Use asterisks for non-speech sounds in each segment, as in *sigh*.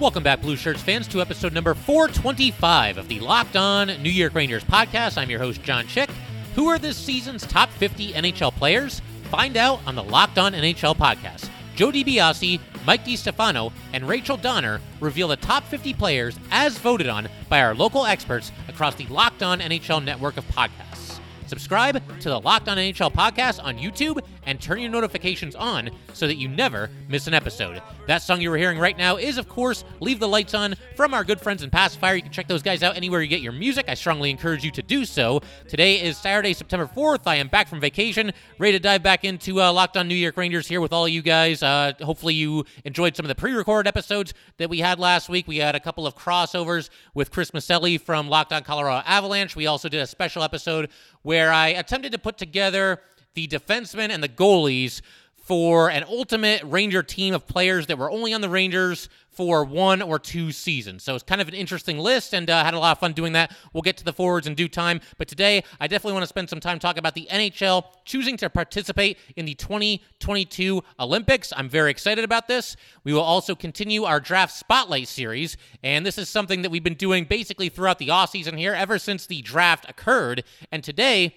Welcome back, Blue Shirts fans, to episode number 425 of the Locked On New York Rangers podcast. I'm your host, John Chick. Who are this season's top 50 NHL players? Find out on the Locked On NHL podcast. Joe DiBiase, Mike DiStefano, and Rachel Donner reveal the top 50 players as voted on by our local experts across the Locked On NHL network of podcasts. Subscribe to the Locked On NHL podcast on YouTube and turn your notifications on so that you never miss an episode. That song you were hearing right now is, of course, Leave the Lights On from our good friends in Pacifier. You can check those guys out anywhere you get your music. I strongly encourage you to do so. Today is Saturday, September 4th. I am back from vacation, ready to dive back into uh, Locked On New York Rangers here with all you guys. Uh, hopefully, you enjoyed some of the pre recorded episodes that we had last week. We had a couple of crossovers with Chris Maselli from Locked On Colorado Avalanche. We also did a special episode where I attempted to put together the defensemen and the goalies for an ultimate Ranger team of players that were only on the Rangers for one or two seasons. So it's kind of an interesting list and uh, had a lot of fun doing that. We'll get to the forwards in due time. But today, I definitely want to spend some time talking about the NHL choosing to participate in the 2022 Olympics. I'm very excited about this. We will also continue our draft spotlight series. And this is something that we've been doing basically throughout the offseason here ever since the draft occurred. And today,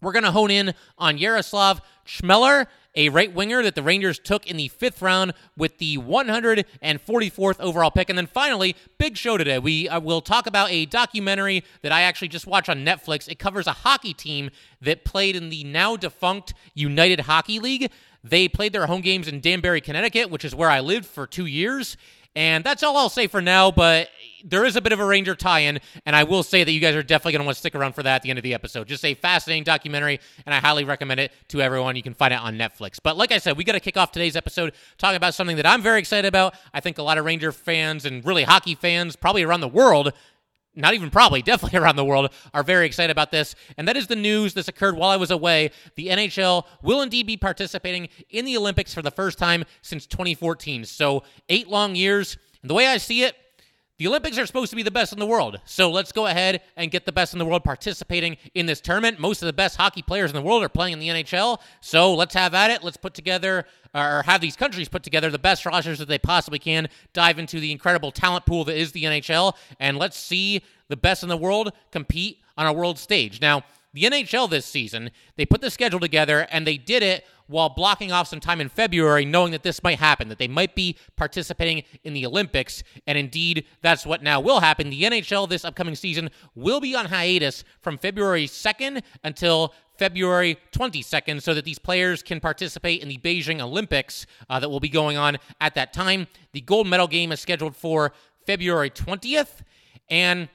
we're going to hone in on Yaroslav Chmelar, a right winger that the Rangers took in the fifth round with the 144th overall pick. And then finally, big show today. We uh, will talk about a documentary that I actually just watched on Netflix. It covers a hockey team that played in the now defunct United Hockey League. They played their home games in Danbury, Connecticut, which is where I lived for two years. And that's all I'll say for now, but there is a bit of a Ranger tie in, and I will say that you guys are definitely going to want to stick around for that at the end of the episode. Just a fascinating documentary, and I highly recommend it to everyone. You can find it on Netflix. But like I said, we got to kick off today's episode talking about something that I'm very excited about. I think a lot of Ranger fans and really hockey fans, probably around the world, not even probably, *laughs* definitely around the world, are very excited about this. And that is the news. This occurred while I was away. The NHL will indeed be participating in the Olympics for the first time since 2014. So, eight long years. And the way I see it, the Olympics are supposed to be the best in the world. So let's go ahead and get the best in the world participating in this tournament. Most of the best hockey players in the world are playing in the NHL. So let's have at it. Let's put together, or have these countries put together the best rosters that they possibly can, dive into the incredible talent pool that is the NHL, and let's see the best in the world compete on a world stage. Now, the NHL this season, they put the schedule together and they did it while blocking off some time in February, knowing that this might happen, that they might be participating in the Olympics. And indeed, that's what now will happen. The NHL this upcoming season will be on hiatus from February 2nd until February 22nd so that these players can participate in the Beijing Olympics uh, that will be going on at that time. The gold medal game is scheduled for February 20th. And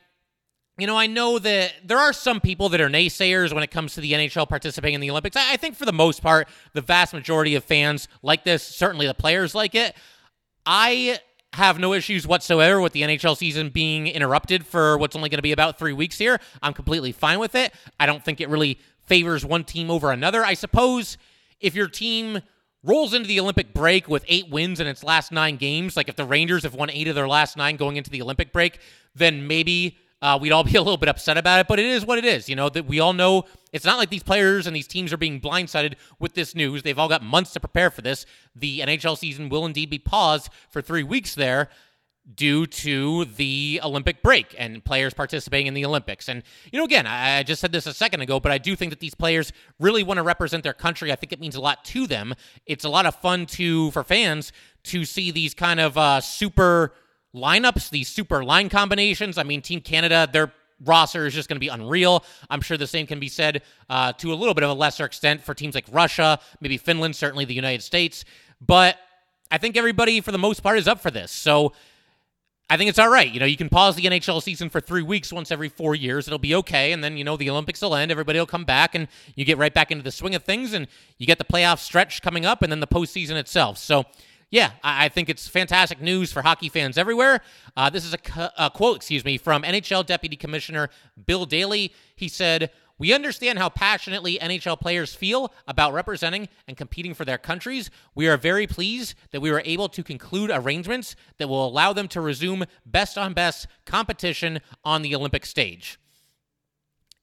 you know, I know that there are some people that are naysayers when it comes to the NHL participating in the Olympics. I think for the most part, the vast majority of fans like this. Certainly the players like it. I have no issues whatsoever with the NHL season being interrupted for what's only going to be about three weeks here. I'm completely fine with it. I don't think it really favors one team over another. I suppose if your team rolls into the Olympic break with eight wins in its last nine games, like if the Rangers have won eight of their last nine going into the Olympic break, then maybe uh, we'd all be *laughs* a little bit upset about it, but it is what it is. You know, that we all know it's not like these players and these teams are being blindsided with this news. They've all got months to prepare for this. The NHL season will indeed be paused for three weeks there due to the Olympic break and players participating in the Olympics. And, you know, again, I just said this a second ago, but I do think that these players really want to represent their country. I think it means a lot to them. It's a lot of fun to, for fans, to see these kind of uh, super lineups, these super line combinations. I mean, Team Canada, their roster is just going to be unreal. I'm sure the same can be said uh, to a little bit of a lesser extent for teams like Russia, maybe Finland, certainly the United States. But I think everybody, for the most part, is up for this. So I think it's all right. You know, you can pause the NHL season for three weeks once every four years. It'll be okay. And then, you know, the Olympics will end. Everybody will come back and you get right back into the swing of things and you get the playoff stretch coming up and then the postseason itself. So, yeah, I, I think it's fantastic news for hockey fans everywhere. Uh, this is a, a quote, excuse me, from NHL Deputy Commissioner Bill Daly. He said, we understand how passionately NHL players feel about representing and competing for their countries. We are very pleased that we were able to conclude arrangements that will allow them to resume best on best competition on the Olympic stage.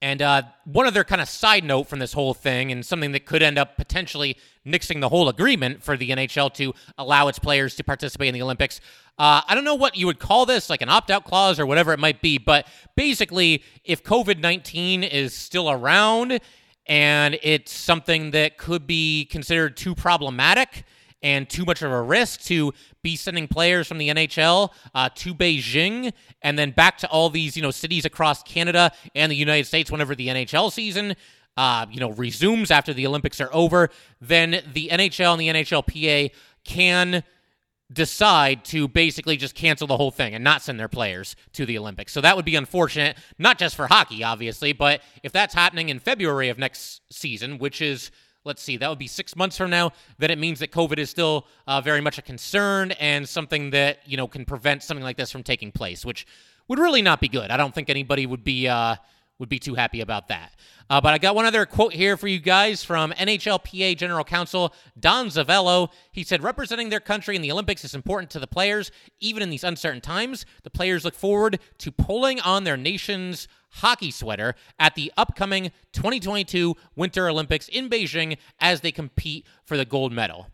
And uh, one other kind of side note from this whole thing, and something that could end up potentially nixing the whole agreement for the NHL to allow its players to participate in the Olympics. Uh, I don't know what you would call this, like an opt out clause or whatever it might be, but basically, if COVID 19 is still around and it's something that could be considered too problematic, and too much of a risk to be sending players from the NHL uh, to Beijing and then back to all these you know cities across Canada and the United States whenever the NHL season. Uh, you know, resumes after the Olympics are over, then the NHL and the NHLPA can decide to basically just cancel the whole thing and not send their players to the Olympics. So that would be unfortunate, not just for hockey, obviously, but if that's happening in February of next season, which is let's see, that would be six months from now, then it means that COVID is still uh, very much a concern and something that, you know, can prevent something like this from taking place, which would really not be good. I don't think anybody would be. Uh, would be too happy about that. Uh, but I got one other quote here for you guys from NHLPA General Counsel Don Zavelo. He said, Representing their country in the Olympics is important to the players, even in these uncertain times. The players look forward to pulling on their nation's hockey sweater at the upcoming 2022 Winter Olympics in Beijing as they compete for the gold medal.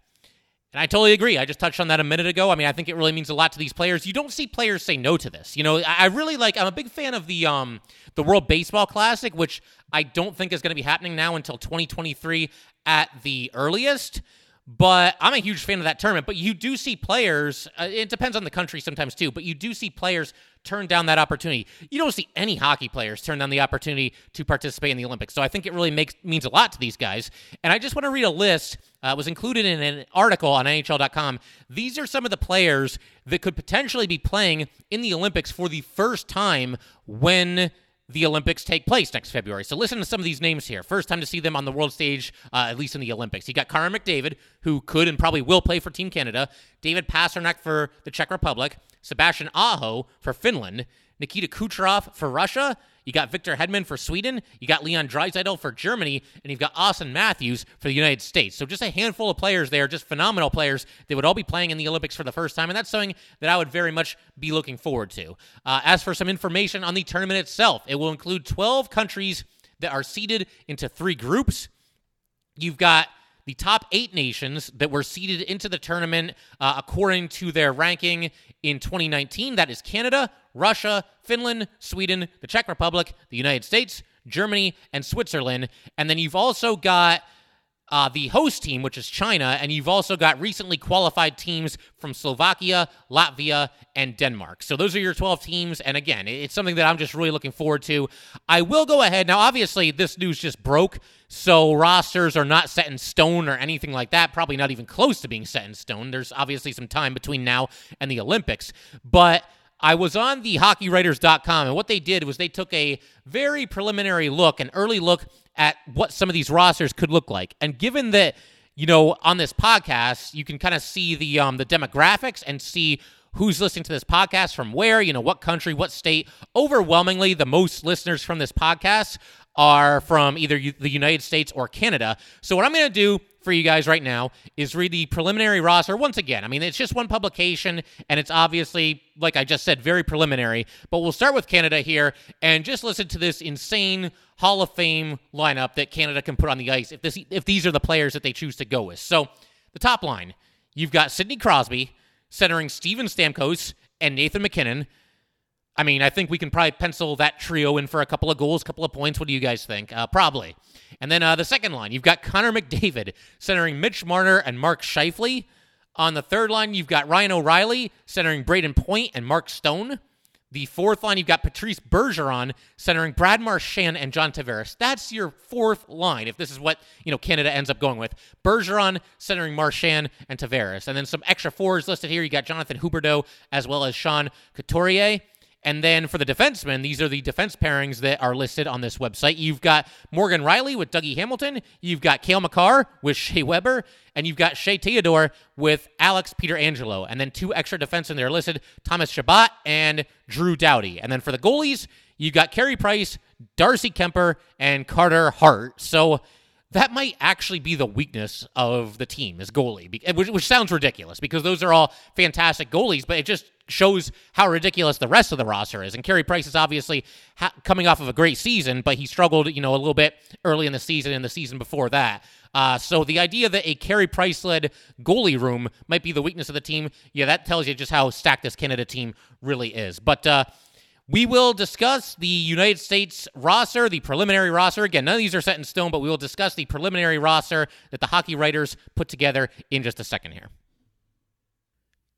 And I totally agree. I just touched on that a minute ago. I mean, I think it really means a lot to these players. You don't see players say no to this. You know, I really like. I'm a big fan of the um the World Baseball Classic, which I don't think is going to be happening now until 2023 at the earliest. But I'm a huge fan of that tournament. But you do see players, uh, it depends on the country sometimes too, but you do see players turn down that opportunity. You don't see any hockey players turn down the opportunity to participate in the Olympics. So I think it really makes means a lot to these guys. And I just want to read a list. Uh, was included in an article on NHL.com. These are some of the players that could potentially be playing in the Olympics for the first time when the Olympics take place next February. So listen to some of these names here. First time to see them on the world stage, uh, at least in the Olympics. You got Connor McDavid, who could and probably will play for Team Canada. David Pastrnak for the Czech Republic. Sebastian Aho for Finland. Nikita Kucherov for Russia. You got Victor Hedman for Sweden. You got Leon Draisaitl for Germany, and you've got Austin Matthews for the United States. So just a handful of players there, just phenomenal players. They would all be playing in the Olympics for the first time, and that's something that I would very much be looking forward to. Uh, as for some information on the tournament itself, it will include 12 countries that are seeded into three groups. You've got the top eight nations that were seeded into the tournament uh, according to their ranking in 2019. That is Canada, Russia, Finland, Sweden, the Czech Republic, the United States, Germany, and Switzerland. And then you've also got uh, the host team, which is China, and you've also got recently qualified teams from Slovakia, Latvia, and Denmark. So those are your 12 teams. And again, it's something that I'm just really looking forward to. I will go ahead. Now, obviously, this news just broke, so rosters are not set in stone or anything like that. Probably not even close to being set in stone. There's obviously some time between now and the Olympics. But I was on the hockeywriters.com, and what they did was they took a very preliminary look, an early look at what some of these rosters could look like. And given that, you know, on this podcast, you can kind of see the um, the demographics and see who's listening to this podcast from where, you know, what country, what state. Overwhelmingly, the most listeners from this podcast are from either the United States or Canada. So what I'm going to do for you guys right now is read the preliminary roster once again. I mean, it's just one publication, and it's obviously, like I just said, very preliminary. But we'll start with Canada here and just listen to this insane Hall of Fame lineup that Canada can put on the ice if this if these are the players that they choose to go with. So the top line, you've got Sidney Crosby centering Steven Stamkos and Nathan MacKinnon. I mean, I think we can probably pencil that trio in for a couple of goals, a couple of points. What do you guys think? Uh, probably. And then uh, the second line, you've got Connor McDavid centering Mitch Marner and Mark Scheifele. On the third line, you've got Ryan O'Reilly centering Brayden Point and Mark Stone. The fourth line, you've got Patrice Bergeron centering Brad Marchand and John Tavares. That's your fourth line, if this is what you know Canada ends up going with. Bergeron centering Marchand and Tavares. And then some extra fours listed here. You got Jonathan Huberdeau as well as Sean Couturier. And then for the defensemen, these are the defense pairings that are listed on this website. You've got Morgan Rielly with Dougie Hamilton. You've got Cale Makar with Shea Weber. And you've got Shea Theodore with Alex Pietrangelo. And then two extra defensemen there are listed Thomas Chabot and Drew Doughty. And then for the goalies, you've got Carey Price, Darcy Kuemper, and Carter Hart. So that might actually be the weakness of the team is goalie, which, which, sounds ridiculous because those are all fantastic goalies, but it just shows how ridiculous the rest of the roster is. And Carey Price is obviously ha- coming off of a great season, but he struggled, you know, a little bit early in the season and the season before that. Uh, so the idea that a Carey Price led goalie room might be the weakness of the team, yeah, that tells you just how stacked this Canada team really is. But uh, we will discuss the United States roster, the preliminary roster. Again, none of these are set in stone, but we will discuss the preliminary roster that the hockey writers put together in just a second here.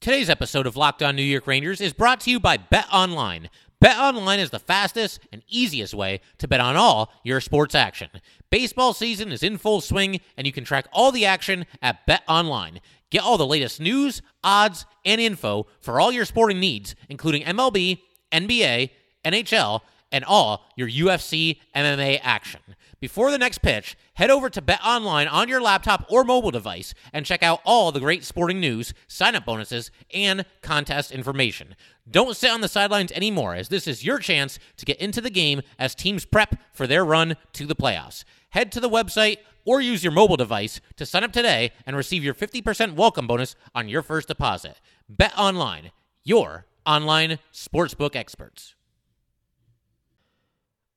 Today's episode of Locked On New York Rangers is brought to you by Bet Online. Bet Online is the fastest and easiest way to bet on all your sports action. Baseball season is in full swing, and you can track all the action at Bet Online. Get all the latest news, odds, and info for all your sporting needs, including MLB NBA, NHL, and all your UFC MMA action. Before the next pitch, head over to Bet Online on your laptop or mobile device and check out all the great sporting news, sign-up bonuses, and contest information. Don't sit on the sidelines anymore, as this is your chance to get into the game as teams prep for their run to the playoffs. Head to the website or use your mobile device to sign up today and receive your 50% welcome bonus on your first deposit. Bet Online, your online sportsbook experts.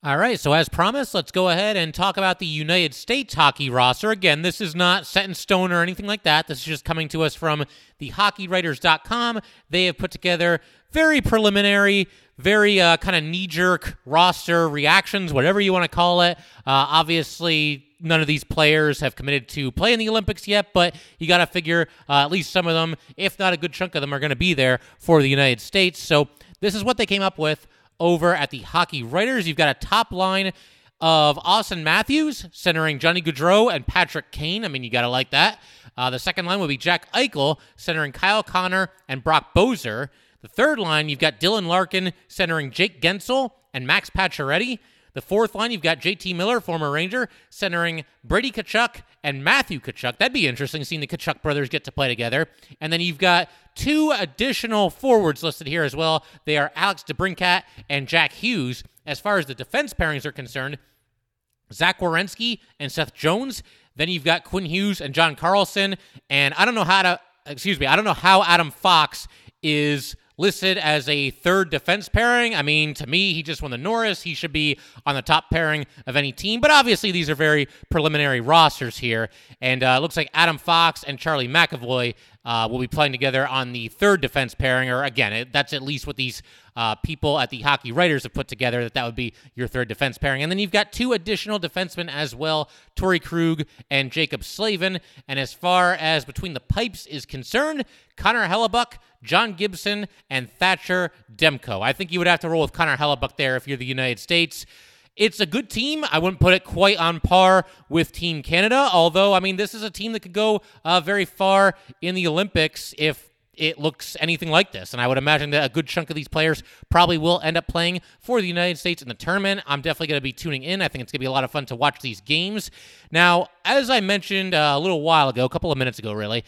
All right, so as promised, let's go ahead and talk about the United States hockey roster. Again, this is not set in stone or anything like that. This is just coming to us from the hockeywriters.com. They have put together very preliminary, very uh, kind of knee jerk roster reactions, whatever you want to call it. Uh, obviously, none of these players have committed to play in the Olympics yet, but you got to figure uh, at least some of them, if not a good chunk of them, are going to be there for the United States. So this is what they came up with over at the Hockey Writers. You've got a top line of Austin Matthews centering Johnny Gaudreau and Patrick Kane. I mean, you got to like that. Uh, the second line will be Jack Eichel centering Kyle Connor and Brock Boeser. The third line, you've got Dylan Larkin centering Jake Guentzel and Max Pacioretty. The fourth line, you've got JT Miller, former Ranger, centering Brady Tkachuk and Matthew Tkachuk. That'd be interesting seeing the Tkachuk brothers get to play together. And then you've got two additional forwards listed here as well. They are Alex DeBrincat and Jack Hughes. As far as the defense pairings are concerned, Zach Werenski and Seth Jones. Then you've got Quinn Hughes and John Carlson. And I don't know how to, excuse me, I don't know how Adam Fox is listed as a third defense pairing. I mean, to me, he just won the Norris. He should be on the top pairing of any team. But obviously, these are very preliminary rosters here. And uh, looks like Adam Fox and Charlie McAvoy uh, will be playing together on the third defense pairing. Or again, it, that's at least what these uh, people at the hockey writers have put together that that would be your third defense pairing. And then you've got two additional defensemen as well, Torey Krug and Jaccob Slavin. And as far as between the pipes is concerned, Connor Hellebuyck, John Gibson, and Thatcher Demko. I think you would have to roll with Connor Hellebuyck there if you're the United States. It's a good team. I wouldn't put it quite on par with Team Canada, although, I mean, this is a team that could go uh, very far in the Olympics if it looks anything like this. And I would imagine that a good chunk of these players probably will end up playing for the United States in the tournament. I'm definitely going to be tuning in. I think it's going to be a lot of fun to watch these games. Now, as I mentioned uh, a little while ago, a couple of minutes ago, really,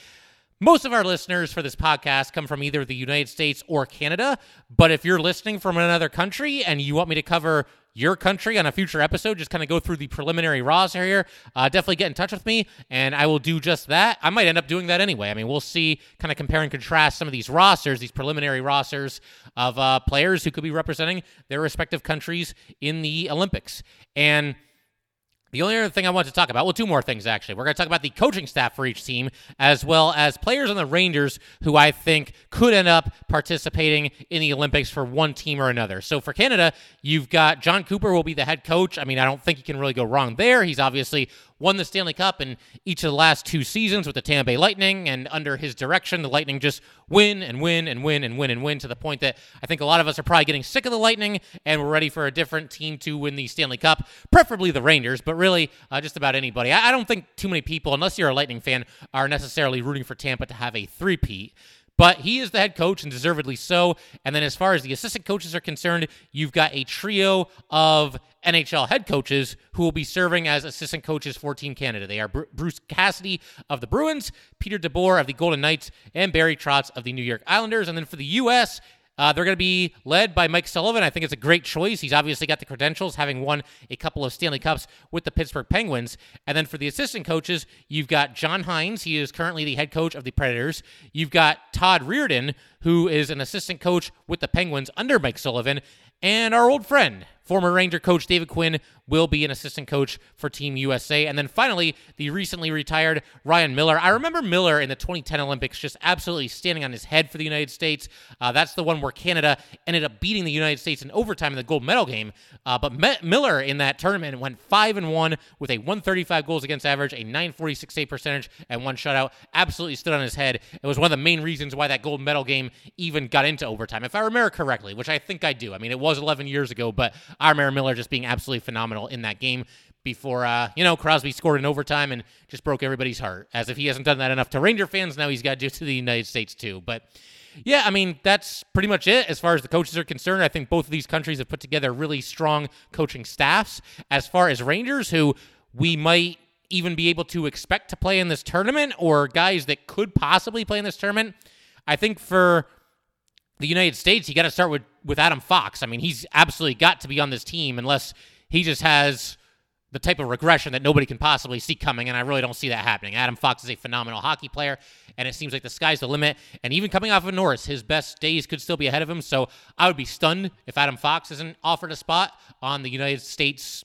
most of our listeners for this podcast come from either the United States or Canada. But if you're listening from another country and you want me to cover your country on a future episode, just kind of go through the preliminary roster here, uh, definitely get in touch with me and I will do just that. I might end up doing that anyway. I mean, we'll see, kind of compare and contrast some of these rosters, these preliminary rosters of uh, players who could be representing their respective countries in the Olympics. And the only other thing I want to talk about, well, two more things actually. We're going to talk about the coaching staff for each team, as well as players on the Rangers who I think could end up participating in the Olympics for one team or another. So for Canada, you've got Jon Cooper will be the head coach. I mean, I don't think he can really go wrong there. He's obviously won the Stanley Cup in each of the last two seasons with the Tampa Bay Lightning, and under his direction, the Lightning just win and win and win and win and win to the point that I think a lot of us are probably getting sick of the Lightning and we're ready for a different team to win the Stanley Cup, preferably the Rangers, but really uh, just about anybody. I, I don't think too many people, unless you're a Lightning fan, are necessarily rooting for Tampa to have a three-peat. But he is the head coach and deservedly so. And then as far as the assistant coaches are concerned, you've got a trio of NHL head coaches who will be serving as assistant coaches for Team Canada. They are Bruce Cassidy of the Bruins, Peter DeBoer of the Golden Knights, and Barry Trotz of the New York Islanders. And then for the U.S., uh, they're going to be led by Mike Sullivan. I think it's a great choice. He's obviously got the credentials, having won a couple of Stanley Cups with the Pittsburgh Penguins. And then for the assistant coaches, you've got John Hynes. He is currently the head coach of the Predators. You've got Todd Reirden, who is an assistant coach with the Penguins under Mike Sullivan. And our old friend, Former Ranger coach David Quinn will be an assistant coach for Team USA. And then finally, the recently retired Ryan Miller. I remember Miller in the 2010 Olympics just absolutely standing on his head for the United States. Uh, that's the one where Canada ended up beating the United States in overtime in the gold medal game. Uh, but Miller in that tournament went 5 and 1 with a 135 goals against average, a 946 save percentage, and one shutout. Absolutely stood on his head. It was one of the main reasons why that gold medal game even got into overtime, if I remember correctly, which I think I do. I mean, it was 11 years ago, but remember Miller just being absolutely phenomenal in that game before uh, you know Crosby scored in overtime and just broke everybody's heart. As if he hasn't done that enough to Ranger fans, now he's got to do to the United States too. But yeah, I mean that's pretty much it as far as the coaches are concerned. I think both of these countries have put together really strong coaching staffs. As far as Rangers, who we might even be able to expect to play in this tournament, or guys that could possibly play in this tournament, I think for the United States, you got to start with with Adam Fox. I mean, he's absolutely got to be on this team unless he just has the type of regression that nobody can possibly see coming, and I really don't see that happening. Adam Fox is a phenomenal hockey player, and it seems like the sky's the limit. And even coming off of Norris, his best days could still be ahead of him. So I would be stunned if Adam Fox isn't offered a spot on the United States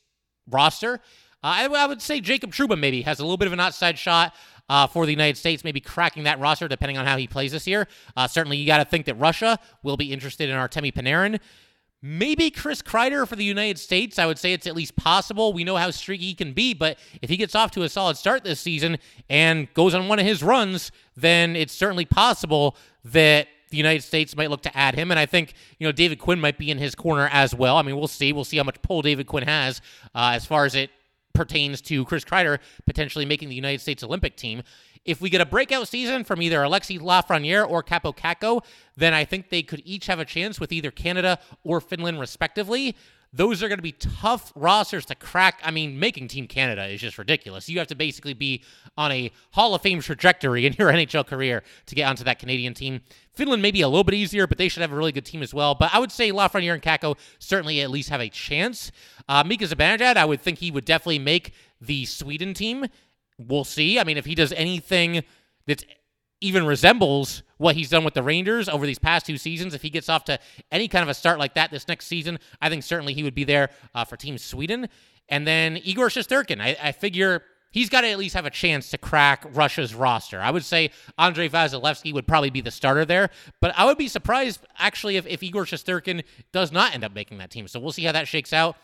roster. Uh, I, I would say Jacob Trouba maybe has a little bit of an outside shot uh, for the United States, maybe cracking that roster depending on how he plays this year. Uh, certainly, you got to think that Russia will be interested in Artemi Panarin. Maybe Chris Kreider for the United States. I would say it's at least possible. We know how streaky he can be, but if he gets off to a solid start this season and goes on one of his runs, then it's certainly possible that the United States might look to add him. And I think, you know, David Quinn might be in his corner as well. I mean, we'll see. We'll see how much pull David Quinn has uh, as far as it pertains to Chris Kreider potentially making the United States Olympic team. If we get a breakout season from either Alexi Lafreniere or Kaapo Kakko, then I think they could each have a chance with either Canada or Finland, respectively. Those are going to be tough rosters to crack. I mean, making Team Canada is just ridiculous. You have to basically be on a Hall of Fame trajectory in your *laughs* NHL career to get onto that Canadian team. Finland may be a little bit easier, but they should have a really good team as well. But I would say Lafreniere and Kakko certainly at least have a chance. Uh, Mika Zibanejad, I would think he would definitely make the Sweden team. We'll see. I mean, if he does anything that's even resembles what he's done with the Rangers over these past two seasons. If he gets off to any kind of a start like that this next season, I think certainly he would be there uh, for Team Sweden. And then Igor Shesterkin, I, I figure he's got to at least have a chance to crack Russia's roster. I would say Andrei Vasilevskiy would probably be the starter there, but I would be surprised actually if, if Igor Shesterkin does not end up making that team. So we'll see how that shakes out.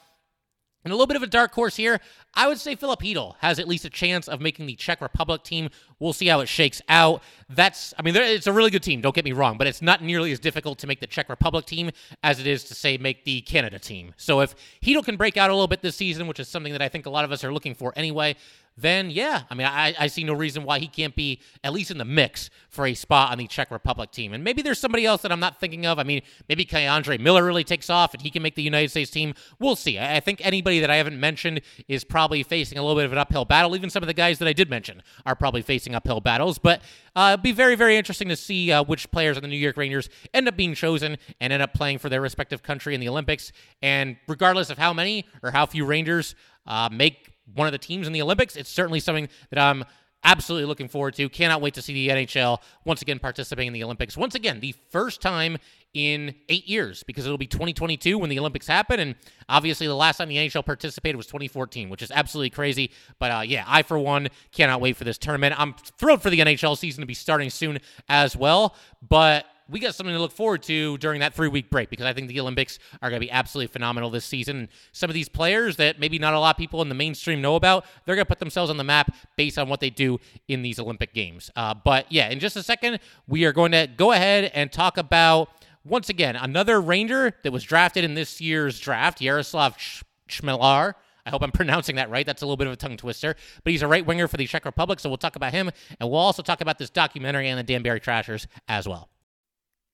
And a little bit of a dark horse here. I would say Filip Chytil has at least a chance of making the Czech Republic team. We'll see how it shakes out. That's, I mean, it's a really good team, don't get me wrong, but it's not nearly as difficult to make the Czech Republic team as it is to, say, make the Canada team. So if Chytil can break out a little bit this season, which is something that I think a lot of us are looking for anyway, then yeah, I mean, I, I see no reason why he can't be at least in the mix for a spot on the Czech Republic team. And maybe there's somebody else that I'm not thinking of. I mean, maybe K'Andre Miller really takes off and he can make the United States team. We'll see. I, I think anybody that I haven't mentioned is probably facing a little bit of an uphill battle. Even some of the guys that I did mention are probably facing uphill battles. But uh, it'd be very, very interesting to see uh, which players on the New York Rangers end up being chosen and end up playing for their respective country in the Olympics. And regardless of how many or how few Rangers uh, make one of the teams in the Olympics. It's certainly something that I'm absolutely looking forward to. Cannot wait to see the NHL once again participating in the Olympics. Once again, the first time in eight years because it'll be 2022 when the Olympics happen. And obviously, the last time the NHL participated was 2014, which is absolutely crazy. But uh, yeah, I, for one, cannot wait for this tournament. I'm thrilled for the NHL season to be starting soon as well. But we got something to look forward to during that three week break because I think the Olympics are going to be absolutely phenomenal this season. Some of these players that maybe not a lot of people in the mainstream know about, they're going to put themselves on the map based on what they do in these Olympic Games. Uh, but yeah, in just a second, we are going to go ahead and talk about, once again, another Ranger that was drafted in this year's draft, Yaroslav Chmelar. I hope I'm *laughs* pronouncing that right. That's a little bit of a tongue twister. But he's a right winger for the Czech Republic, so we'll talk about him. And we'll also talk about this documentary and the Danbury Trashers as well.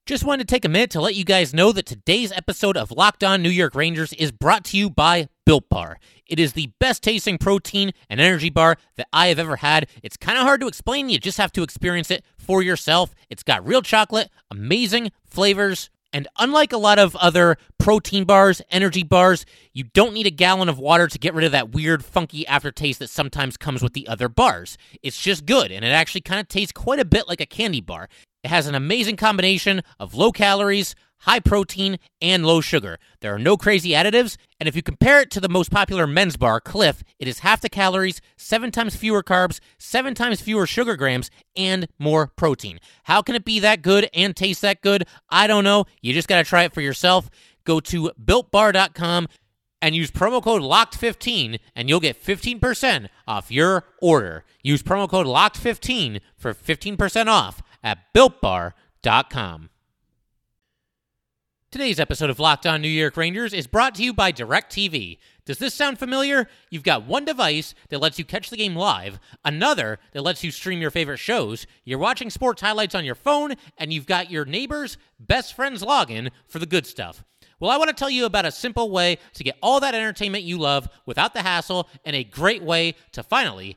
Just wanted to take a minute to let you guys know that today's episode of Locked On New York Rangers is brought to you by Built Bar. It is the best tasting protein and energy bar that I have ever had. It's kind of hard to explain, you just have to experience it for yourself. It's got real chocolate, amazing flavors, and unlike a lot of other protein bars, energy bars, you don't need a gallon of water to get rid of that weird, funky aftertaste that sometimes comes with the other bars. It's just good, and it actually kind of tastes quite a bit like a candy bar. It has an amazing combination of low calories, high protein, and low sugar. There are no crazy additives, and if you compare it to the most popular men's bar, Clif, it is half the calories, seven times fewer carbs, seven times fewer sugar grams, and more protein. How can it be that good and taste that good? I don't know. You just got to try it for yourself. Go to builtbar.com and use promo code LOCKED15 and you'll get 15% off your order. Use promo code LOCKED15 for 15% off at builtbar.com. Today's episode of Locked On New York Rangers is brought to you by DirecTV. Does this sound familiar? You've got one device that lets you catch the game live, another that lets you stream your favorite shows, you're watching sports highlights on your phone, and you've got your neighbor's best friend's login for the good stuff. Well, I want to tell you about a simple way to get all that entertainment you love without the hassle and a great way to finally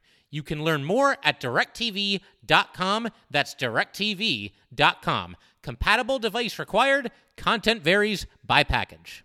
You can learn more at directv.com. That's directv.com. Compatible device required. Content varies by package.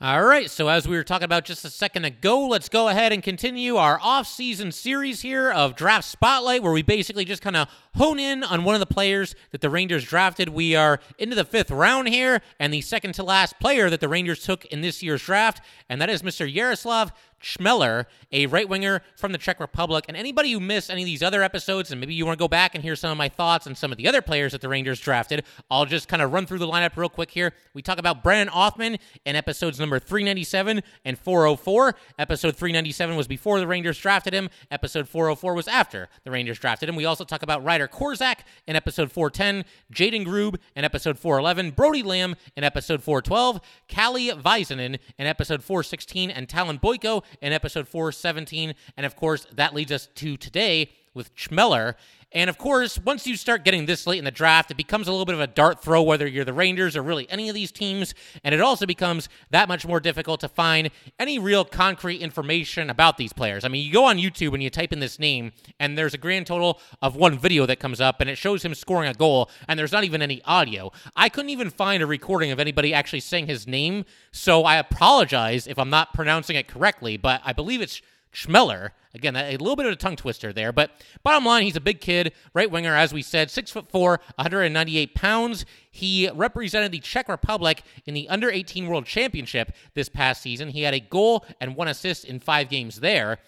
All right, so as we were talking about just a second ago, let's go ahead and continue our off-season series here of Draft Spotlight, where we basically just kind of hone in on one of the players that the Rangers drafted. We are into the fifth round here, and the second to last player that the Rangers took in this year's draft, and that is Mr. Yaroslav Chmelar, a right winger from the Czech Republic. And anybody who missed any of these other episodes, and maybe you want to go back and hear some of my thoughts on some of the other players that the Rangers drafted, I'll just kind of run through the lineup real quick here. We talk about Brennan Othmann in episodes number 397 and 404. Episode 397 was before the Rangers drafted him, episode 404 was after the Rangers drafted him. We also talk about Ryder Korczak in episode 410, Jayden Grubbe in episode 411, Brody Lamb in episode 412, Kalle Väisänen in episode 416, and Talyn Boyko in episode 417. And of course, that leads us to today with Chmelar. And of course, once you start getting this late in the draft, it becomes a little bit of a dart throw whether you're the Rangers or really any of these teams. And it also becomes that much more difficult to find any real concrete information about these players. I mean, you go on YouTube and you type in this name, and there's a grand total of one video that comes up, and it shows him scoring a goal, and there's not even any audio. I couldn't even find a recording of anybody actually saying his name, so I apologize if I'm not pronouncing it correctly, but I believe it's Chmelar. Again, a little bit of a tongue twister there, but bottom line, he's a big kid, right winger, as we said, six foot four, 198 pounds. He represented the Czech Republic in the Under 18 World Championship this past season. He had a goal and one assist in five games there.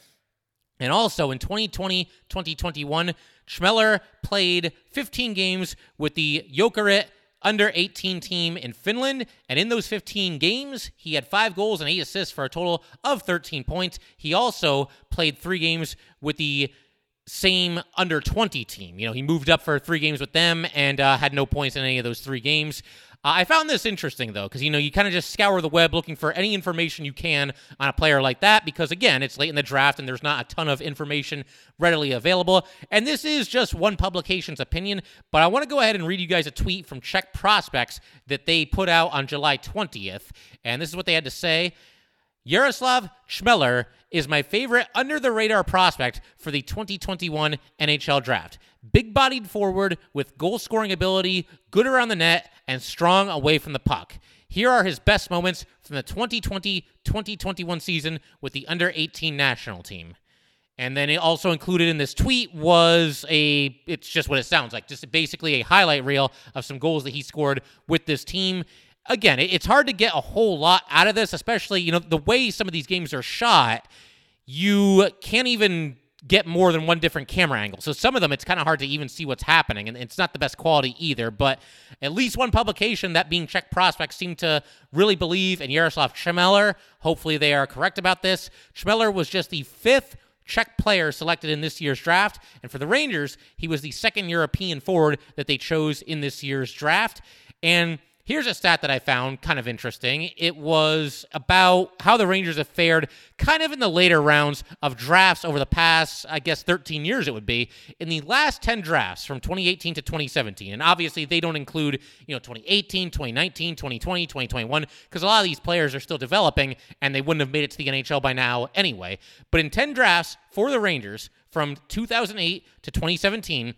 And also in 2020 2021, Chmelar played 15 games with the Jokerit under 18 team in Finland. And in those 15 games, he had five goals and eight assists for a total of 13 points. He also played three games with the same under 20 team. You know, he moved up for three games with them and uh, had no points in any of those three games. Uh, I found this interesting though, because you know you kind of just scour the web looking for any information you can on a player like that, because again, it's late in the draft and there's not a ton of information readily available. And this is just one publication's opinion, but I want to go ahead and read you guys a tweet from Czech Prospects that they put out on July 20th, and this is what they had to say. Yaroslav Chmelar is my favorite under the radar prospect for the 2021 NHL draft. Big bodied forward with goal scoring ability, good around the net, and strong away from the puck. Here are his best moments from the 2020 2021 season with the under 18 national team. And then it also included in this tweet was a, it's just what it sounds like, just basically a highlight reel of some goals that he scored with this team. Again, it's hard to get a whole lot out of this, especially, you know, the way some of these games are shot, you can't even get more than one different camera angle. So some of them, it's kind of hard to even see what's happening, and it's not the best quality either. But at least one publication, that being Czech Prospects, seemed to really believe in Yaroslav Chmelar. Hopefully, they are correct about this. Chmelar was just the fifth Czech player selected in this year's draft. And for the Rangers, he was the second European forward that they chose in this year's draft. And Here's a stat that I found kind of interesting. It was about how the Rangers have fared kind of in the later rounds of drafts over the past, I guess, 13 years it would be. In the last 10 drafts from 2018 to 2017. And obviously, they don't include, you know, 2018, 2019, 2020, 2021, because a lot of these players are still developing and they wouldn't have made it to the NHL by now anyway. But in 10 drafts for the Rangers from 2008 to 2017,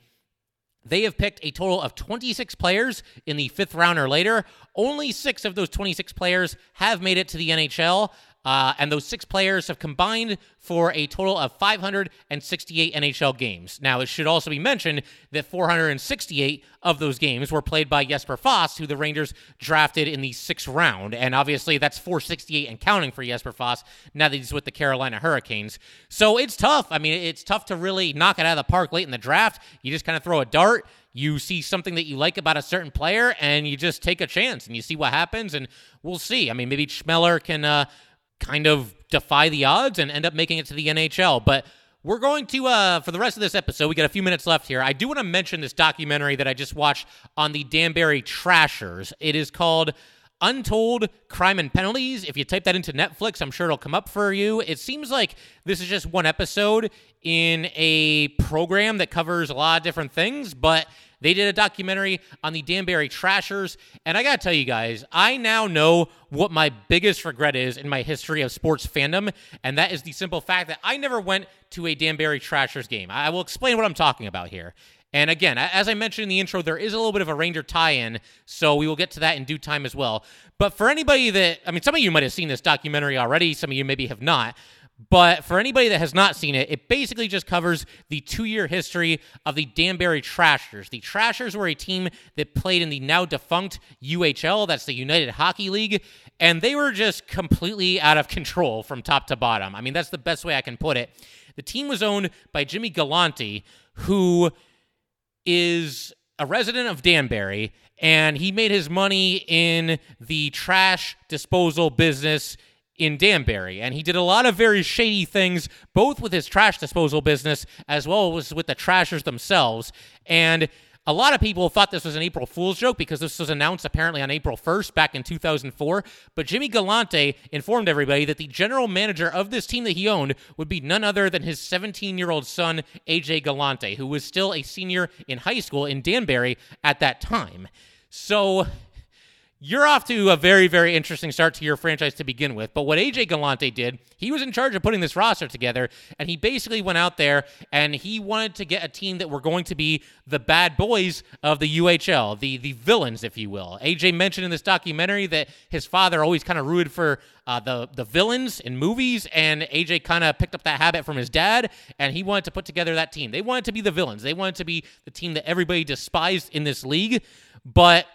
they have picked a total of 26 players in the fifth round or later. Only six of those 26 players have made it to the NHL. Uh, and those six players have combined for a total of 568 NHL games. Now, it should also be mentioned that 468 of those games were played by Jesper Fast, who the Rangers drafted in the sixth round. And obviously, that's 468 and counting for Jesper Fast now that he's with the Carolina Hurricanes. So it's tough. I mean, it's tough to really knock it out of the park late in the draft. You just kind of throw a dart you see something that you like about a certain player and you just take a chance and you see what happens and we'll see. I mean, maybe Chmelar can uh, kind of defy the odds and end up making it to the NHL. But we're going to, uh, for the rest of this episode, we got a few minutes left here. I do want to mention this documentary that I just watched on the Danbury Trashers. It is called Untold Crime and Penalties. If you type that into Netflix, I'm sure it'll come up for you. It seems like this is just one episode in a program that covers a lot of different things, but they did a documentary on the Danbury Trashers. And I got to tell you guys, I now know what my biggest regret is in my history of sports fandom. And that is the simple fact that I never went to a Danbury Trashers game. I will explain what I'm talking about here. And again, as I mentioned in the intro, there is a little bit of a Ranger tie in, so we will get to that in due time as well. But for anybody that, I mean, some of you might have seen this documentary already, some of you maybe have not. But for anybody that has not seen it, it basically just covers the two year history of the Danbury Trashers. The Trashers were a team that played in the now defunct UHL, that's the United Hockey League, and they were just completely out of *laughs* control from top to bottom. I mean, that's the best way I can put it. The team was owned by Jimmy Galante, who is a resident of Danbury, and he made his money in the trash disposal business in Danbury. And he did a lot of very shady things, both with his trash disposal business as well as with the trashers themselves. And a lot of people thought this was an April Fool's joke because this was announced apparently on April 1st back in 2004. But Jimmy Galante informed everybody that the general manager of this team that he owned would be none other than his 17 year old son, AJ Galante, who was still a senior in high school in Danbury at that time. So you're off to a very, very interesting start to your franchise to begin with. But what AJ Galante did, he was in charge of putting this roster together, and he basically went out there and he wanted to get a team that were going to be the bad boys of the UHL, the the villains, if you will. AJ mentioned in this documentary that his father always kind of rooted for uh, the the villains in movies, and AJ kind of picked up that habit from his dad, and he wanted to put together that team. They wanted to be the villains. They wanted to be the team that everybody despised in this league, but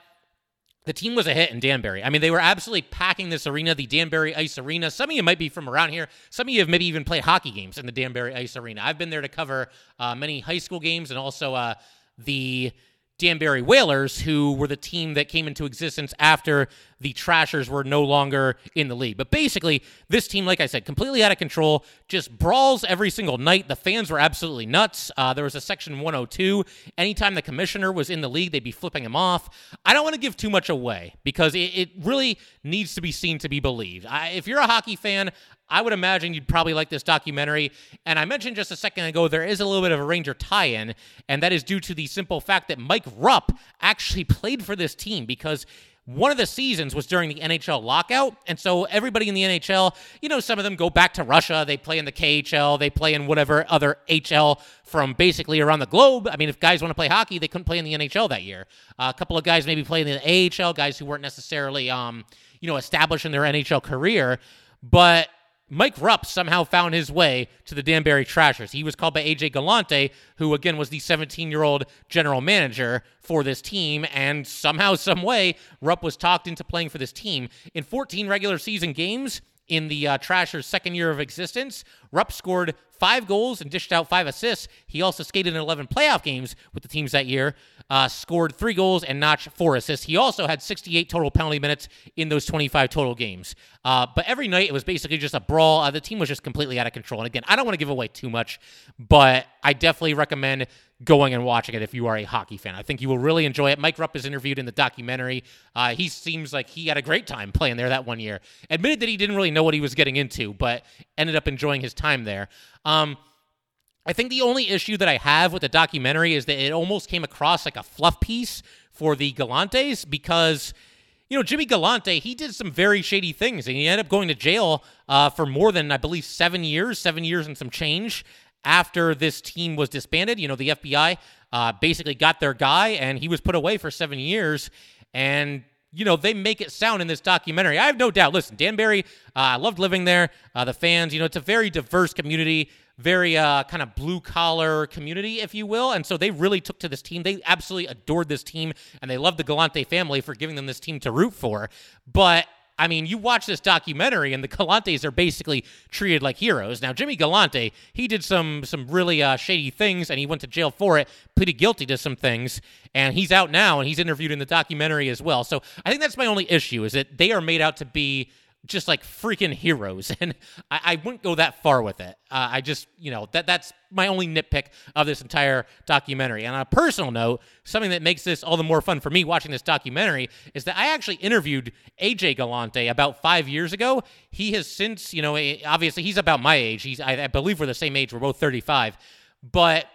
the team was a hit in Danbury. I mean, they were absolutely packing this arena, the Danbury Ice Arena. Some of you might be from around here. Some of you have maybe even played hockey games in the Danbury Ice Arena. I've been there to cover uh, many high school games and also uh, the Danbury Whalers, who were the team that came into existence after the Trashers were no longer in the league. But basically, this team, like I said, completely out of control, just brawls every single night. The fans were absolutely nuts. Uh, there was a section 102. Anytime the commissioner was in the league, they'd be flipping him off. I don't want to give too much away because it, it really needs to be seen to be believed. I, if you're a hockey fan, I would imagine you'd probably like this documentary. And I mentioned just a second ago, there is a little bit of a Ranger tie in, and that is due to the simple fact that Mike Rupp actually *laughs* played for this team because one of the seasons was during the NHL lockout. And so everybody in the NHL, you know, some of them go back to Russia. They play in the KHL, they play in whatever other HL from basically around the globe. I mean, if guys want to play hockey, they couldn't play in the NHL that year. Uh, a couple of guys maybe playing in the AHL, guys who weren't necessarily, um, you know, established in their NHL career. But Mike Rupp somehow found his way to the Danbury Trashers. He was called by AJ Galante, who again was the 17 year old general manager for this team, and somehow, *laughs* some way, Rupp was talked into playing for this team. In 14 regular season games, in the uh, Trashers' second year of existence, Rupp scored five goals and dished out five assists. He also skated in 11 playoff games with the teams that year, uh, scored three goals and notched four assists. He also had 68 total penalty minutes in those 25 total games. Uh, but every night it was basically just a brawl. Uh, the team was just completely out of control. And again, I don't want to give away too much, but I definitely recommend going and watching it if you are a hockey fan. I think you will really enjoy it. Mike Rupp is interviewed in the documentary. Uh, he seems like he had a great time playing there that one year. Admitted that he didn't really know what he was getting into, but ended up enjoying his time there. Um, I think the only issue that I have with the documentary is that it almost came across like a fluff piece for the Galantes because you know, Jimmy Galante, he did some very shady things, and he ended up going to jail uh, for more than, I believe, seven years, seven years and some change after this team was disbanded. You know, the FBI uh, basically got their guy, and he was put away for seven years. And you know, they make it sound in this documentary. I have no doubt. Listen, Danbury, uh, I loved living there. Uh, the fans, you know, it's a very diverse community, very uh, kind of blue collar community, if you will. And so they really took to this team. They absolutely adored this team, and they loved the Galante family for giving them this team to root for. But I mean, you watch this documentary, and the Galantes are basically treated like heroes. Now, Jimmy Galante, he did some some really uh, shady things, and he went to jail for it, pleaded guilty to some things, and he's out now, and he's interviewed in the documentary as well. So I think that's my only issue is that they are made out to be just like freaking heroes, *laughs* and I, I wouldn't go that far with it. Uh, I just, you know, that that's my only nitpick of this entire documentary. And on a personal note, something that makes this all the more fun for me watching this documentary is that I actually interviewed AJ Galante about five years ago. He has since, you know, eh, obviously he's about my age. He's, I, I believe, we're the same age. We're both 35, but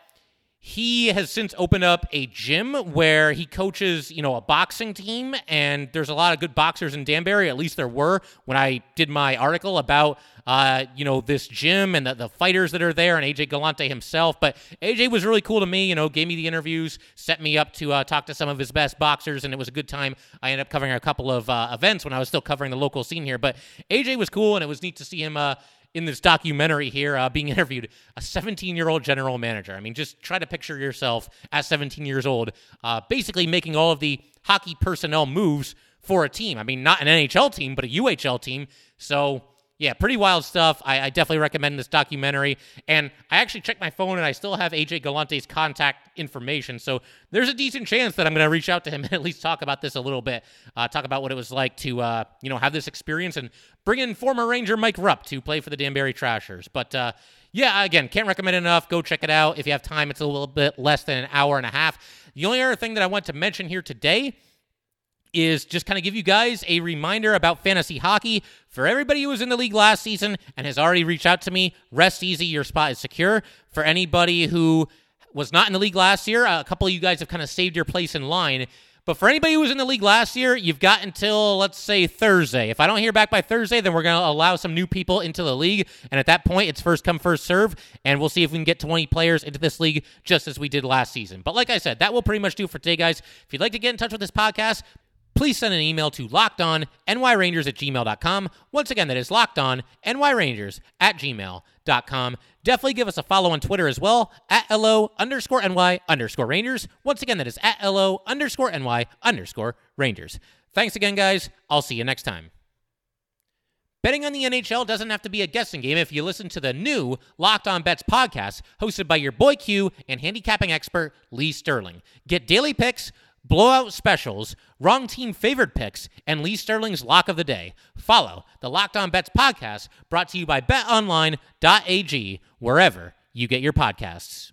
he has since opened up a gym where he coaches, you know, a boxing team, and there's a lot of good boxers in Danbury. At least there were when I did my article about, uh, you know, this gym and the, the fighters that are there, and AJ Galante himself. But AJ was really cool to me. You know, gave me the interviews, set me up to uh, talk to some of his best boxers, and it was a good time. I ended up covering a couple of uh, events when I was still covering the local scene here. But AJ was cool, and it was neat to see him uh, in this documentary here uh, being *laughs* interviewed a 17 year old general manager. I mean, just try to picture yourself at 17 years old, uh, basically making all of the hockey personnel moves for a team. I mean, not an NHL team, but a UHL team. So yeah, pretty wild stuff. I, I, definitely recommend this documentary. And I actually checked my phone and I still have AJ Galante's contact information. So there's a decent chance that I'm going to reach out to him *laughs* and at least talk about this a little bit. Uh, talk about what it was like to, uh, you know, have this experience and bring in former Ranger Mike Rupp to play for the Danbury Trashers. But, uh, yeah, again, can't recommend enough. Go check it out. If you have time, it's a little bit less than an hour and a half. The only other thing that I want to mention here today is just kind of give you guys a reminder about fantasy hockey. For everybody who was in the league last season and has already reached out to me, rest easy, your spot is secure. For anybody who was not in the league last year, a couple of you guys have kind of saved your place in line. But for anybody who was in the league last year, you've got until, let's say, Thursday. If I don't hear back by Thursday, then we're going to allow some new people into the league. And at that point, it's first come, first serve. And we'll see if we can get 20 players into this league just as we did last season. But like I said, that will pretty much do for today, guys. If you'd like to get in touch with this podcast, please send an email to lockedonnyrangers at gmail.com. Once again, that is lockedonnyrangers at gmail.com. Definitely give us a follow on Twitter as well, at LO underscore NY underscore Rangers. Once again, that is at LO underscore NY underscore Rangers. Thanks again, guys. I'll see you next time. Betting on the NHL doesn't have to be a guessing game if you listen to the new Locked On Bets podcast hosted by your boy Q and handicapping expert Lee Sterling. Get daily picks blowout specials, wrong team favored picks, and Lee Sterling's lock of the day. Follow the Locked On Bets podcast brought to you by betonline.ag wherever you get your podcasts.